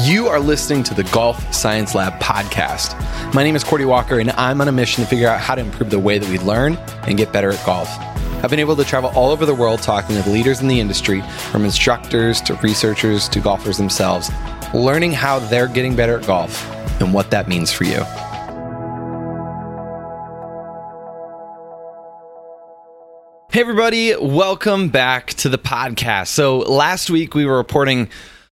You are listening to the Golf Science Lab podcast. My name is Cordie Walker, and I'm on a mission to figure out how to improve the way that we learn and get better at golf. I've been able to travel all over the world talking with leaders in the industry, from instructors to researchers to golfers themselves, learning how they're getting better at golf and what that means for you. Hey, everybody, welcome back to the podcast. So, last week we were reporting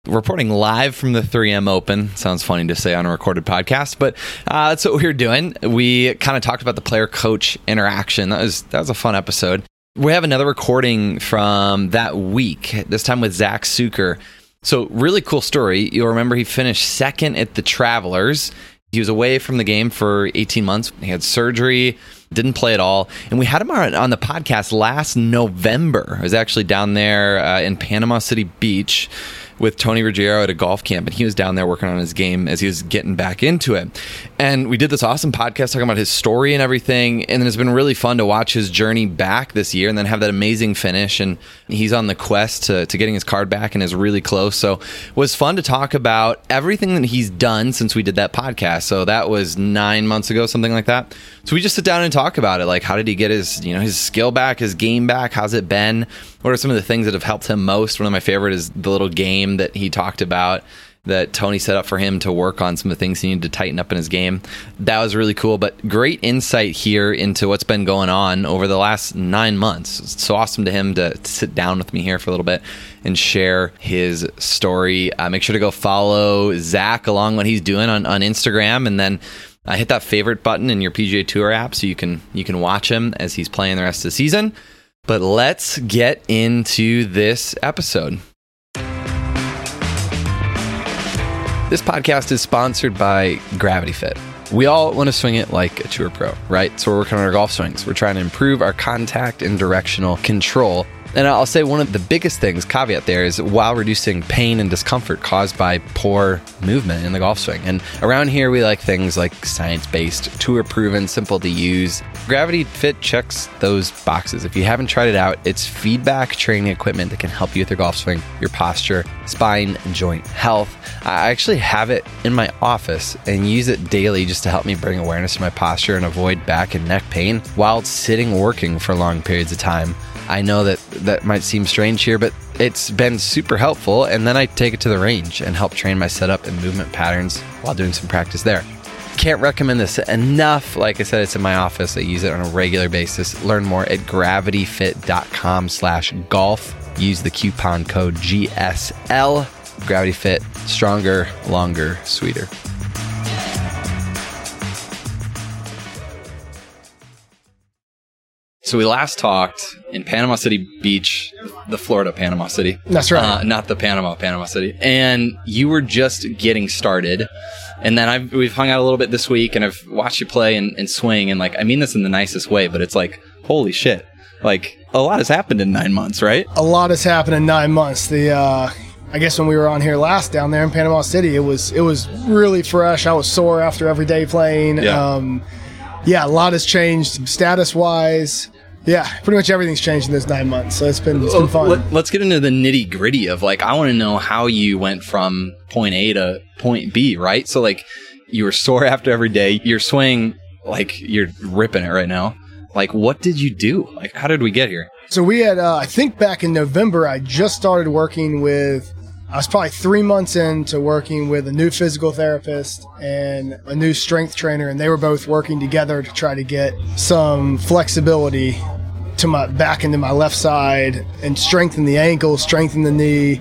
reporting live from the 3M Open. Sounds funny to say on a recorded podcast, but uh, that's what we were doing. We kind of talked about the player coach interaction. That was that was a fun episode. We have another recording from that week. This time with Zach Sucher. So really cool story. You'll remember he finished second at the Travelers. He was away from the game for 18 months. He had surgery, didn't play at all. And we had him on the podcast last November. I was actually down there uh, in Panama City Beach with Tony Ruggiero at a golf camp, and he was down there working on his game as he was getting back into it. And we did this awesome podcast talking about his story and everything. And it's been really fun to watch his journey back this year and then have that amazing finish. And he's on the quest to, to getting his card back and is really close. So it was fun to talk about everything that he's done since we did that podcast. So that was nine months ago, something like that. So we just sit down and talk about it. Like, how did he get his, you know, his skill back, his game back? How's it been? What are some of the things that have helped him most? One of my favorite is the little game that he talked about that Tony set up for him to work on some of the things he needed to tighten up in his game. That was really cool, but great insight here into what's been going on over the last nine months. It's so awesome to him to, to sit down with me here for a little bit and share his story. Uh, make sure to go follow Zach along what he's doing on, on Instagram and then uh, hit that favorite button in your PGA Tour app so you can you can watch him as he's playing the rest of the season. But let's get into this episode. This podcast is sponsored by Gravity Fit. We all want to swing it like a tour pro, right? So we're working on our golf swings. We're trying to improve our contact and directional control and I'll say one of the biggest things, caveat there, is while reducing pain and discomfort caused by poor movement in the golf swing. And around here, we like things like science based, tour proven, simple to use. Gravity Fit checks those boxes. If you haven't tried it out, it's feedback training equipment that can help you with your golf swing, your posture, spine, and joint health. I actually have it in my office and use it daily just to help me bring awareness to my posture and avoid back and neck pain while sitting working for long periods of time. I know that that might seem strange here, but it's been super helpful. And then I take it to the range and help train my setup and movement patterns while doing some practice there. Can't recommend this enough. Like I said, it's in my office. I use it on a regular basis. Learn more at gravityfit.com slash golf. Use the coupon code GSL. Gravity Fit, stronger, longer, sweeter. So we last talked in Panama City Beach, the Florida Panama City. That's right. Uh, not the Panama Panama City. And you were just getting started. And then I've, we've hung out a little bit this week and I've watched you play and, and swing. And like, I mean this in the nicest way, but it's like, holy shit. Like, a lot has happened in nine months, right? A lot has happened in nine months. The, uh, I guess when we were on here last down there in Panama City, it was it was really fresh. I was sore after every day playing. Yeah. Um, yeah, a lot has changed status wise. Yeah, pretty much everything's changed in those nine months. So it's been it's been fun. Let, us get into the nitty gritty of like I want to know how you went from point A to point B, right? So like you were sore after every day. Your swing, like you're ripping it right now. Like what did you do? Like how did we get here? So we had, uh, I think back in November, I just started working with. I was probably three months into working with a new physical therapist and a new strength trainer, and they were both working together to try to get some flexibility to my back into my left side and strengthen the ankle, strengthen the knee,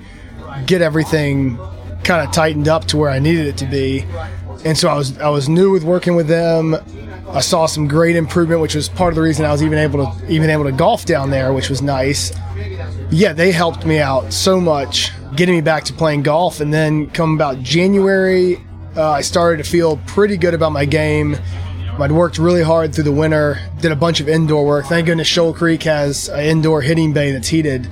get everything kind of tightened up to where I needed it to be. And so I was I was new with working with them. I saw some great improvement, which was part of the reason I was even able to even able to golf down there, which was nice. Yeah, they helped me out so much, getting me back to playing golf. And then come about January, uh, I started to feel pretty good about my game. I'd worked really hard through the winter, did a bunch of indoor work. Thank goodness Shoal Creek has an indoor hitting bay that's heated.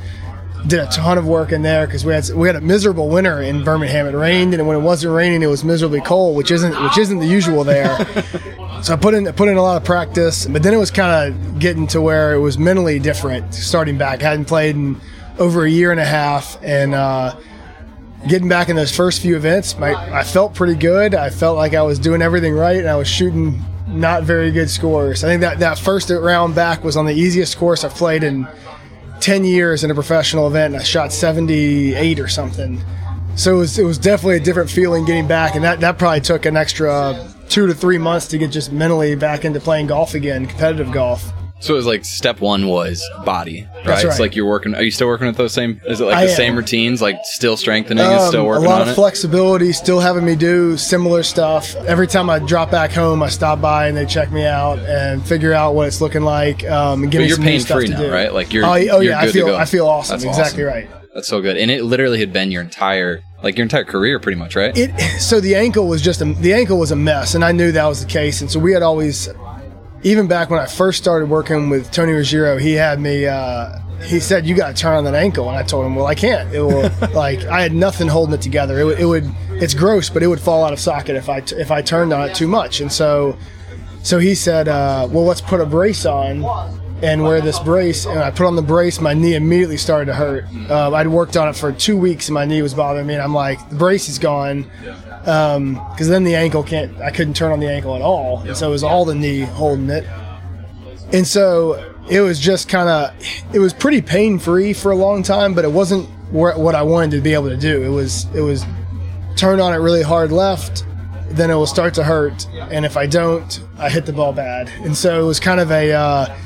Did a ton of work in there because we had we had a miserable winter in Birmingham. It rained, and when it wasn't raining, it was miserably cold, which isn't which isn't the usual there. so I put in put in a lot of practice, but then it was kind of getting to where it was mentally different starting back. I hadn't played in over a year and a half, and uh, getting back in those first few events, my, I felt pretty good. I felt like I was doing everything right, and I was shooting not very good scores. I think that that first round back was on the easiest course I've played in ten years in a professional event. And I shot seventy eight or something. So it was it was definitely a different feeling getting back, and that that probably took an extra two to three months to get just mentally back into playing golf again, competitive golf. So it was like step one was body, right? That's right. It's like you're working. Are you still working with those same? Is it like I the am. same routines? Like still strengthening and still Um, working a lot on of it. flexibility, still having me do similar stuff. Every time I drop back home, I stop by and they check me out and figure out what it's looking like. Um, and give But me you're some pain free now, do. right? Like you're. Oh, oh you're yeah, I feel. I feel awesome. That's exactly awesome. right. That's so good, and it literally had been your entire, like your entire career, pretty much, right? It so the ankle was just a, the ankle was a mess, and I knew that was the case. And so we had always, even back when I first started working with Tony Ruggiero, he had me. Uh, he said, "You got to turn on that ankle," and I told him, "Well, I can't. It will like I had nothing holding it together. It, would- it would. It's gross, but it would fall out of socket if I t- if I turned on it too much." And so, so he said, uh, "Well, let's put a brace on." And wear this brace, and I put on the brace. My knee immediately started to hurt. Uh, I'd worked on it for two weeks, and my knee was bothering me. And I'm like, the brace is gone because then the ankle can't i couldn't turn on the ankle at all. And so it was all the knee holding it. And so it was just kind of it was pretty pain free for a long time but it wasn't what i wanted to be able to do. It was it was turn on it really hard left then it will start to hurt. And if i don't i hit the ball bad. And so it was kind of a uh,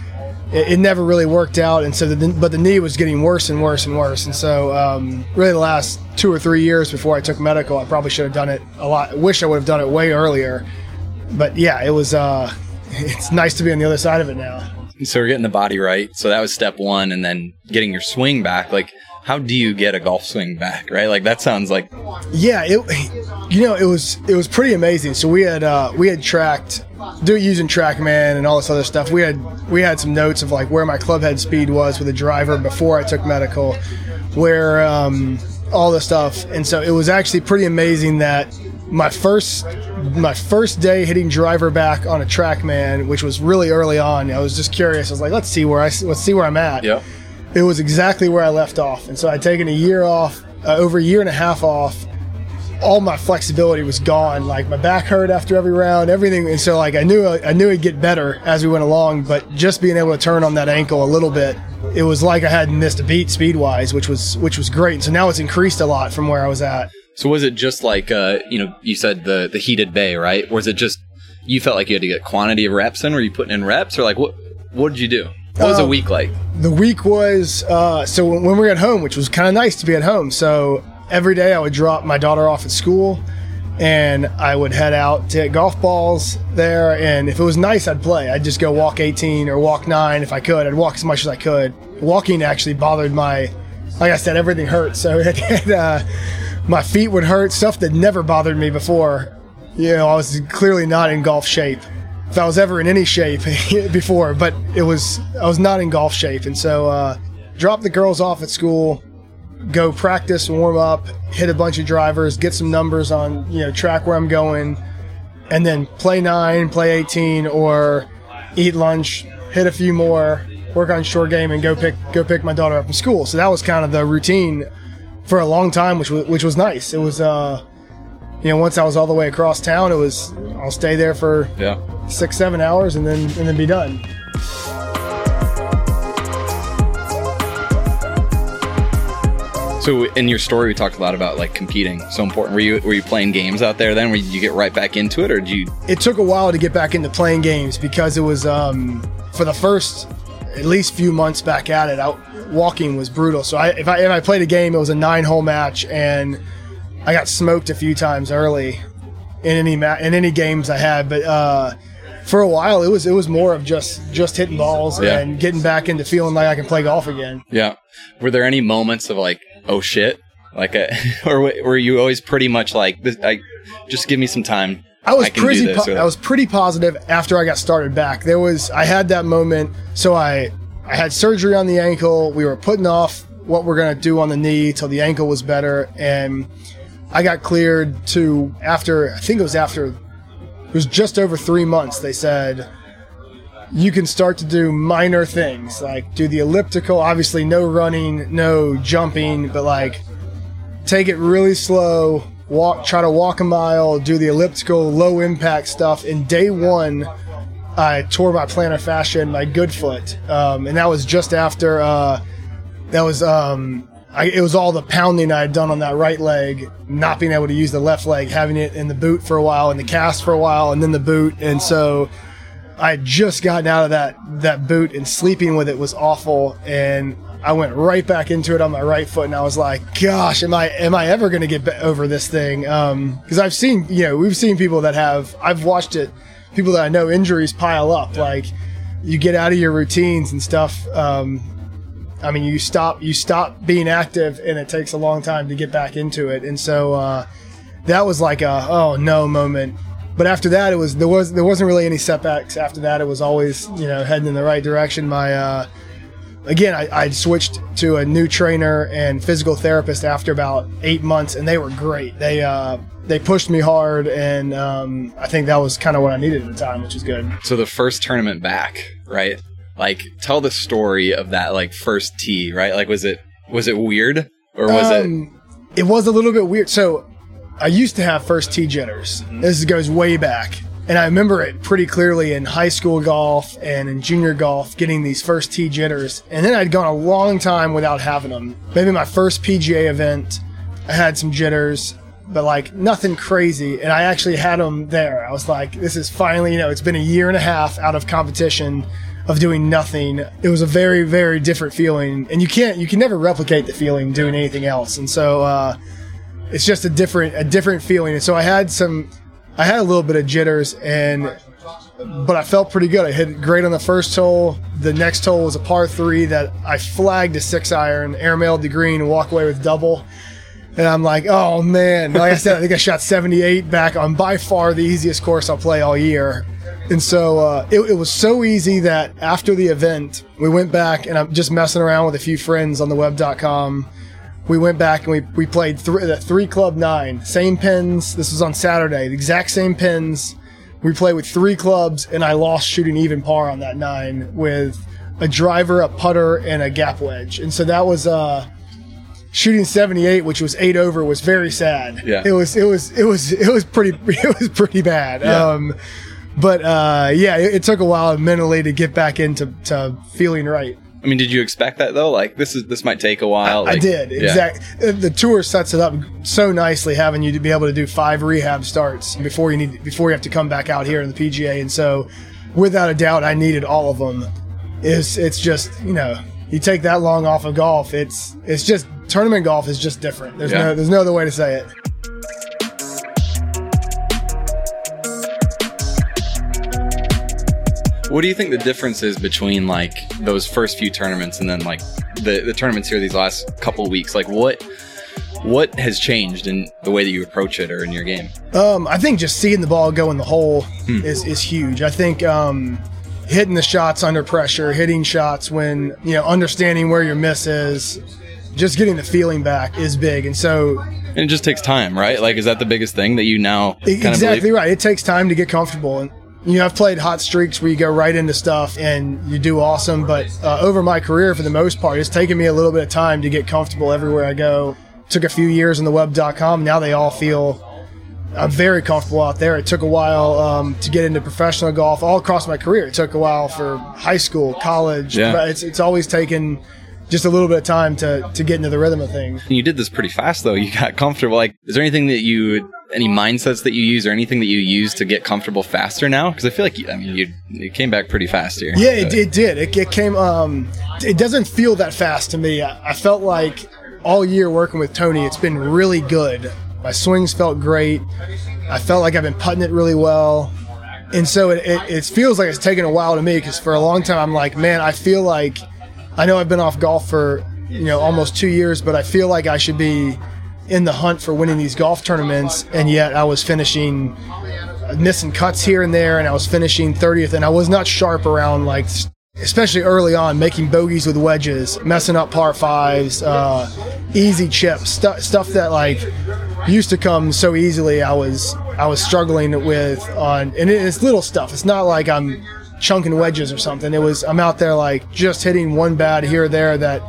it, it never really worked out and so the, but the knee was getting worse and worse and worse and so um, really the last two or three years before i took medical i probably should have done it a lot wish i would have done it way earlier but yeah it was uh, it's nice to be on the other side of it now So we're getting the body right. So that was step one, and then getting your swing back. Like, how do you get a golf swing back? Right? Like that sounds like yeah it you know it was it was pretty amazing so we had uh we had tracked do using trackman and all this other stuff we had we had some notes of like where my club head speed was with a driver before i took medical where um all this stuff and so it was actually pretty amazing that my first my first day hitting driver back on a trackman which was really early on i was just curious i was like let's see where i let's see where i'm at yeah. It was exactly where I left off. And so I'd taken a year off, uh, over a year and a half off. All my flexibility was gone. Like my back hurt after every round, everything. And so like I knew I knew it'd get better as we went along. But just being able to turn on that ankle a little bit, it was like I hadn't missed a beat speed wise, which was which was great. And so now it's increased a lot from where I was at. So was it just like uh, you know, you said the the heated bay, right? Was it just you felt like you had to get quantity of reps in? Were you putting in reps, or like what? What did you do? What was a Um, week like? the week was uh, so when when we were at home, which was kind of nice to be at home. So every day I would drop my daughter off at school, and I would head out to hit golf balls there. And if it was nice, I'd play. I'd just go walk 18 or walk nine if I could. I'd walk as much as I could. Walking actually bothered my, like I said, everything hurt. So it, it, uh, my feet would hurt. Stuff that never bothered me before. You know, I was clearly not in golf shape if I was ever in any shape before, but it was I was not in golf shape, and so uh, drop the girls off at school, go practice, warm up, hit a bunch of drivers, get some numbers on you know track where I'm going, and then play nine, play 18, or eat lunch, hit a few more, work on short game, and go pick go pick my daughter up from school. So that was kind of the routine for a long time, which was which was nice. It was. Uh, you know, once I was all the way across town, it was I'll stay there for Yeah. six seven hours and then and then be done So in your story, we talked a lot about like competing. So important. Were you were you playing games out there then? Where you get right back into it, or did you? it took a while to get back into playing games because it was um, for the first at least few months back at it out walking was brutal so I, if, I, if I played a game it was a nine hole match and I got smoked a few times early in any ma- in any games I had but uh, for a while it was it was more of just just hitting balls Yeah. and getting back into feeling like I can play golf again Yeah. Were there any moments of like, oh shit, like, a, or w- were you always pretty much like, this, I just give me some time. I was do pretty. this, Po- I was pretty positive after I got started back. There was. I had that moment. So I, I had surgery on the ankle. We were putting off what we're gonna do on the knee till the ankle was better, and I got cleared to after. I think it was after. It was just over three months. They said you can start to do minor things like do the elliptical. Obviously, no running, no jumping, but like take it really slow, walk, try to walk a mile, do the elliptical, low impact stuff. In day one, I tore my plantar fascia in my good foot, um, and that was just after. Uh, that was um, I, it was all the pounding I had done on that right leg, not being able to use the left leg, having it in the boot for a while, in the cast for a while, and then the boot, and so I had just gotten out of that that boot, and sleeping with it was awful, and I went right back into it on my right foot, and I was like, "Gosh, am I am I ever going to get over this thing?" Because um, I've seen, you know, we've seen people that have. I've watched it. People that I know injuries pile up. Like you get out of your routines and stuff. Um, I mean, you stop you stop being active, and it takes a long time to get back into it. And so uh, that was like a oh no moment. But after that, it was there was there wasn't really any setbacks. After that, it was always you know heading in the right direction. My uh, again, I, I switched to a new trainer and physical therapist after about eight months, and they were great. They uh, they pushed me hard, and um, I think that was kind of what I needed at the time, which is good. So the first tournament back, right? Like, tell the story of that like first tee, right? Like, was it was it weird or was um, it? It was a little bit weird. So I used to have first tee jitters. Mm-hmm. This goes way back. And I remember it pretty clearly in high school golf and in junior golf, getting these first tee jitters. And then I'd gone a long time without having them. Maybe my first PGA event, I had some jitters, but like nothing crazy. And I actually had them there. I was like, this is finally, you know, it's been a year and a half out of competition of doing nothing. It was a very, very different feeling. And you can't, you can never replicate the feeling doing anything else. And so, uh, it's just a different, a different feeling. And so I had some, I had a little bit of jitters and but I felt pretty good. I hit great on the first hole. The next hole was a par three that I flagged a six iron, airmailed the green, walk away with double. And I'm like, oh man! Like I said, I think I shot 78 back on by far the easiest course I'll play all year. And so uh, it, it, was so easy that after the event, we went back and I'm just messing around with a few friends on the web.com we went back and we, we played three, the three club nine, same pins. This was on Saturday, the exact same pins. We played with three clubs, and I lost shooting even par on that nine with a driver, a putter, and a gap wedge. And so that was uh, shooting 78, which was eight over, was very sad. Yeah. It was it was it was it was pretty it was pretty bad. Yeah. Um, but uh, yeah, it, it, took a while mentally to get back into to feeling right. I mean, did you expect that though? Like this is this might take a while. I, like, I did exactly. Uh, the tour sets it up so nicely, having you to be able to do five rehab starts before you need before you have to come back out here in the PGA. And so, without a doubt, I needed all of them. It's it's just you know you take that long off of golf. It's it's just tournament golf is just different. There's yeah. no there's no other way to say it. What do you think the difference is between like those first few tournaments and then like the, the tournaments here these last couple weeks? Like what what has changed in the way that you approach it or in your game? Um, I think just seeing the ball go in the hole hmm. is, is huge. I think um, hitting the shots under pressure, hitting shots when, you know, understanding where your miss is, just getting the feeling back is big. And so and it just takes time, right? Like, is that the biggest thing that you now exactly right? It takes time to get comfortable, and you know, I've played hot streaks where you go right into stuff and you do awesome. But uh, over my career, for the most part, it's taken me a little bit of time to get comfortable everywhere I go. Took a few years in the web.com. Now they all feel I'm very comfortable out there. It took a while um, to get into professional golf all across my career. It took a while for high school, college. Yeah. It's, it's always taken just a little bit of time to, to get into the rhythm of things. You did this pretty fast though. You got comfortable. Like, is there anything that you, any mindsets that you use or anything that you use to get comfortable faster now? Because I feel like, I mean, you, you came back pretty fast here. Yeah, it, it, did. It, it came, um, it doesn't feel that fast to me. I, I felt like all year working with Tony, it's been really good. My swings felt great. I felt like I've been putting it really well. And so it, it, it feels like it's taken a while to me because for a long time I'm like, man, I feel like I know I've been off golf for you know almost two years, but I feel like I should be in the hunt for winning these golf tournaments, and yet I was finishing missing cuts here and there, and I was finishing 30th, and I was not sharp around like especially early on, making bogeys with wedges, messing up par fives, uh, easy chips, stu- stuff that like used to come so easily. I was I was struggling with on, and it's little stuff. It's not like I'm chunking wedges or something. It was I'm out there like just hitting one bad here or there that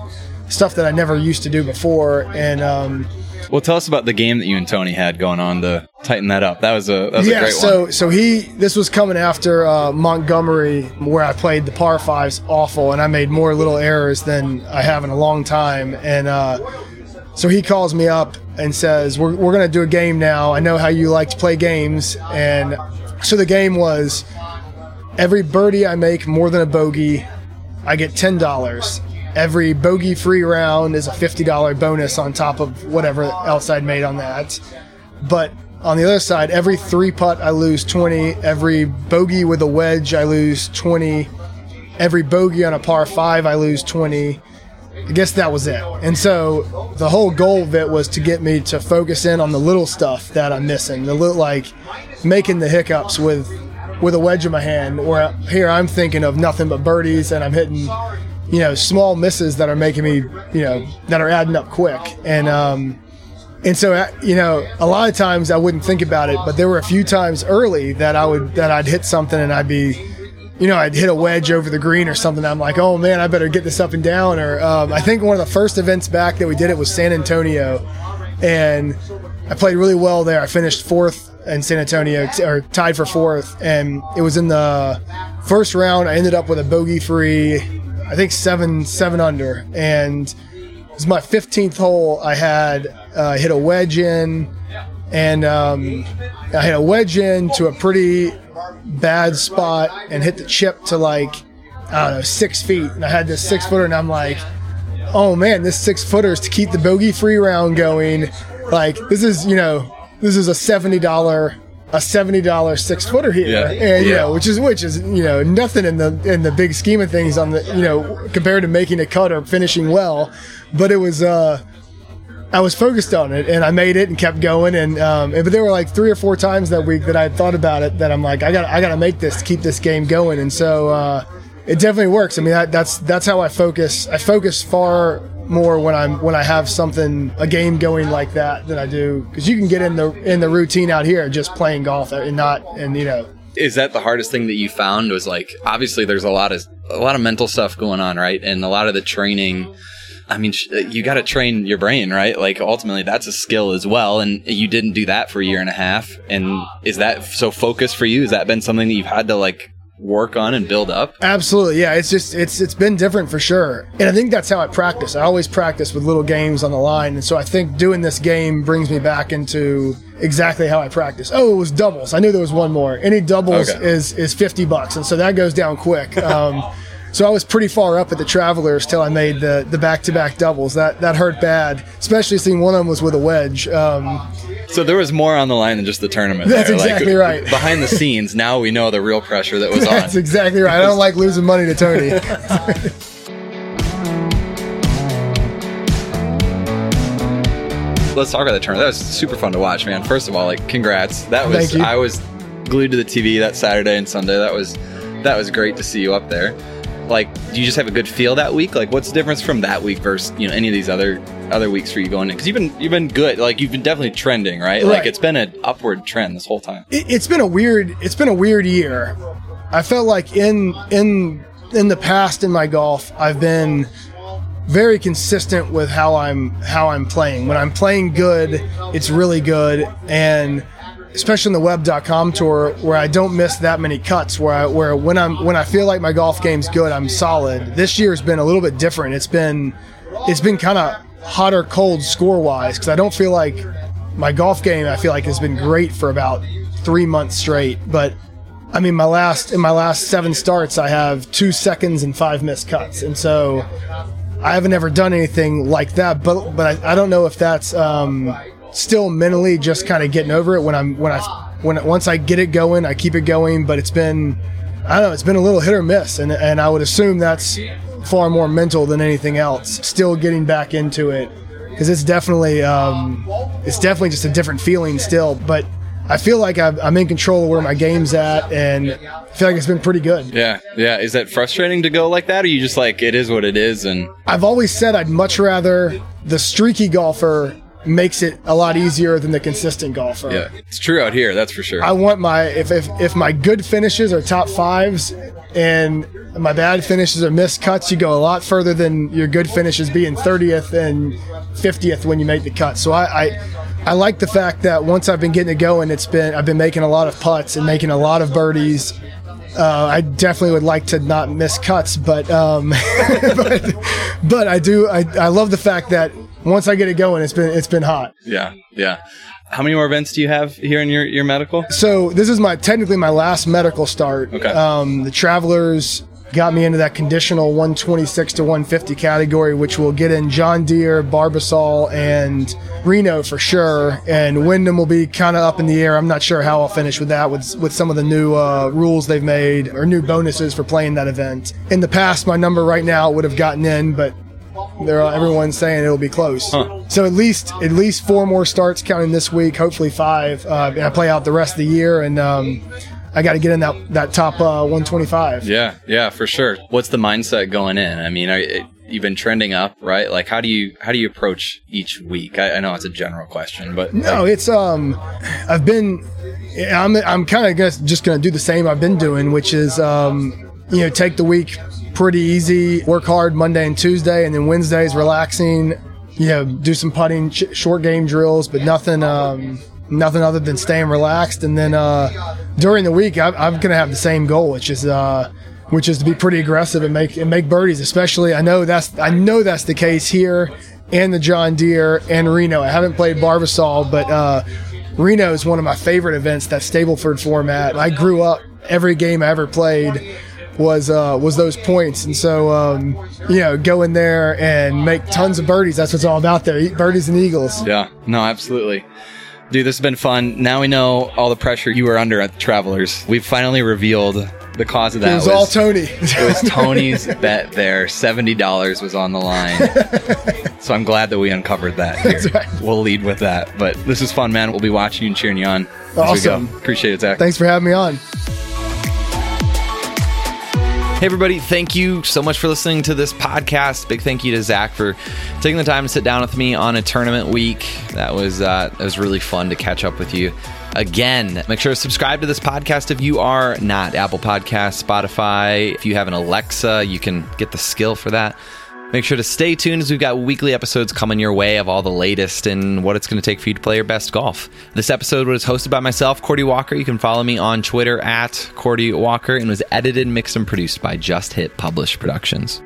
stuff that I never used to do before, and um, Well, tell us about the game that you and Tony had going on to tighten that up. That was a that was yeah, a great one. so, one. So he this was coming after uh, Montgomery, where I played the par fives awful, and I made more little errors than I have in a long time, and. Uh, so he calls me up and says, We're, we're going to do a game now. I know how you like to play games. And so the game was every birdie I make more than a bogey, I get $10. Every bogey free round is a $50 bonus on top of whatever else I'd made on that. But on the other side, every three putt I lose 20. Every bogey with a wedge I lose 20. Every bogey on a par five I lose 20. I guess that was it. And so the whole goal of it was to get me to focus in on the little stuff that I'm missing. The little like making the hiccups with with a wedge in my hand. Or here I'm thinking of nothing but birdies and I'm hitting you know, small misses that are making me, you know, that are adding up quick. And, um, and so, you know, a lot of times I wouldn't think about it, but there were a few times early that I would, that I'd hit something and I'd be, you know, I'd hit a wedge over the green or something. I'm like, oh man, I better get this up and down. Or um, I think one of the first events back that we did it was San Antonio, and I played really well there. I finished fourth in San Antonio, t- or tied for fourth, and it was in the first round. I ended up with a bogey free I think seven seven under, and it was my 15th hole. I had uh, hit a wedge in, and um, I hit a wedge in to a pretty bad spot and hit the chip to like I don't know six feet, and I had this six footer, and I'm like, oh man, this six footer is to keep the bogey free round going. Like this is you know this is a seventy dollar a seventy dollar six footer here, yeah. and you yeah. know, which is which is you know nothing in the in the big scheme of things on the you know compared to making a cut or finishing well, but it was. uh I was focused on it and I made it and kept going and um, but there were like three or four times that week that I thought about it that I'm like I got I got to make this to keep this game going and so uh, it definitely works. I mean that, that's that's how I focus. I focus far more when I'm when I have something a game going like that than I do because you can get in the in the routine out here just playing golf and not and you know. Is that the hardest thing that you found? Was like obviously there's a lot of a lot of mental stuff going on, right? And a lot of the training. I mean, you got to train your brain, right? Like ultimately, that's a skill as well. And you didn't do that for a year and a half. And is that so focused for you? Has that been something that you've had to like work on and build up? Absolutely. Yeah, it's just it's it's been different for sure. And I think that's how I practice. I always practice with little games on the line. And so I think doing this game brings me back into exactly how I practice. Oh, it was doubles. I knew there was one more. Any doubles okay. is is 50 bucks. And so that goes down quick. Um, so I was pretty far up at the Travelers till I made the the back to back doubles. That that hurt bad, especially seeing one of them was with a wedge. Um, so there was more on the line than just the tournament. That's there. exactly like, right. Behind the scenes, now we know the real pressure that was on. That's exactly right. I don't like losing money to Tony. Let's talk about the tournament. That was super fun to watch, man. First of all, like congrats. That was I was glued to the TV that Saturday and Sunday. That was that was great to see you up there like do you just have a good feel that week like what's the difference from that week versus you know any of these other other weeks for you going in because you've been you've been good like you've been definitely trending right, right. like it's been an upward trend this whole time. It, it's been a weird it's been a weird year. I felt like in in in the past in my golf i've been very consistent with how i'm how i'm playing. When i'm playing good it's really good. And especially in the web.com tour where I don't miss that many cuts where I, where when I'm when I feel like my golf game's good I'm solid. This year's been a little bit different. It's been it's been kind of hot or cold score wise because I don't feel like my golf game I feel like has been great for about three months straight. But I mean my last in my last seven starts I have two seconds and five missed cuts. And so I haven't ever done anything like that. But but I, I don't know if that's um, still mentally just kind of getting over it when I'm when I when once I get it going, I keep it going. But it's been I don't know, it's been a little hit or miss, and and I would assume that's far more mental than anything else. Still getting back into it because it's definitely um, it's definitely just a different feeling still, but. I feel like I'm in control of where my game's at, and I feel like it's been pretty good. Yeah, yeah. Is that frustrating to go like that, or you just like it is what it is? And I've always said I'd much rather the streaky golfer makes it a lot easier than the consistent golfer. Yeah, it's true out here, that's for sure. I want my if if, if my good finishes are top fives, and my bad finishes are missed cuts, you go a lot further than your good finishes being 30th and 50th when you make the cut. So I, I, I like the fact that once I've been getting it going, it's been I've been making a lot of putts and making a lot of birdies. Uh, I definitely would like to not miss cuts, but um, but, but I do. I, I love the fact that once I get it going, it's been it's been hot. Yeah, yeah. How many more events do you have here in your, your medical? So this is my technically my last medical start. Okay. Um, the Travelers got me into that conditional 126 to 150 category, which will get in John Deere, Barbasol, and Reno for sure. And Wyndham will be kind of up in the air. I'm not sure how I'll finish with that with with some of the new uh, rules they've made or new bonuses for playing that event. In the past, my number right now would have gotten in, but there are everyone's saying it'll be close. Huh. So at least at least four more starts counting this week. Hopefully five. Uh, and I play out the rest of the year, and um, I got to get in that that top uh, 125. Yeah, yeah, for sure. What's the mindset going in? I mean, are, you've been trending up, right? Like, how do you how do you approach each week? I, I know it's a general question, but No, like, it's um, I've been, I'm I'm kind of just gonna do the same I've been doing, which is um, you know, take the week pretty easy, work hard Monday and Tuesday, and then Wednesdays relaxing. You know, do some putting, sh- short game drills, but nothing um, nothing other than staying relaxed. And then uh, during the week, I, I'm gonna have the same goal, which is uh, which is to be pretty aggressive and make and make birdies. Especially, I know that's I know that's the case here and the John Deere and Reno. I haven't played Barbasol, but uh, Reno is one of my favorite events. That Stableford format. I grew up every game I ever played was uh, was those points, and so um, you know, go in there and make tons of birdies. That's what's all about there. Eat birdies and eagles. yeah, no, absolutely. Dude, this has been fun. Now we know all the pressure you were under at Travelers. We've finally revealed the cause of that. It was, all Tony. it was Tony's bet there. Seventy dollars was on the line. so I'm glad that we uncovered that here. right. We'll lead with that. But this is fun, man. We'll be watching you and cheering you on. as we Awesome. go. Appreciate it, Zach. Thanks for having me on. Hey, everybody, thank you so much for listening to this podcast. Big thank you to Zach for taking the time to sit down with me on a tournament week. That was uh, that was really fun to catch up with you. Again, make sure to subscribe to this podcast if you are not Apple Podcast, Spotify. If you have an Alexa, you can get the skill for that. Make sure to stay tuned as we've got weekly episodes coming your way of all the latest and what it's going to take for you to play your best golf. This episode was hosted by myself, Cordie Walker. You can follow me on Twitter at Cordie Walker and was edited, mixed, and produced by Just Hit Published Productions.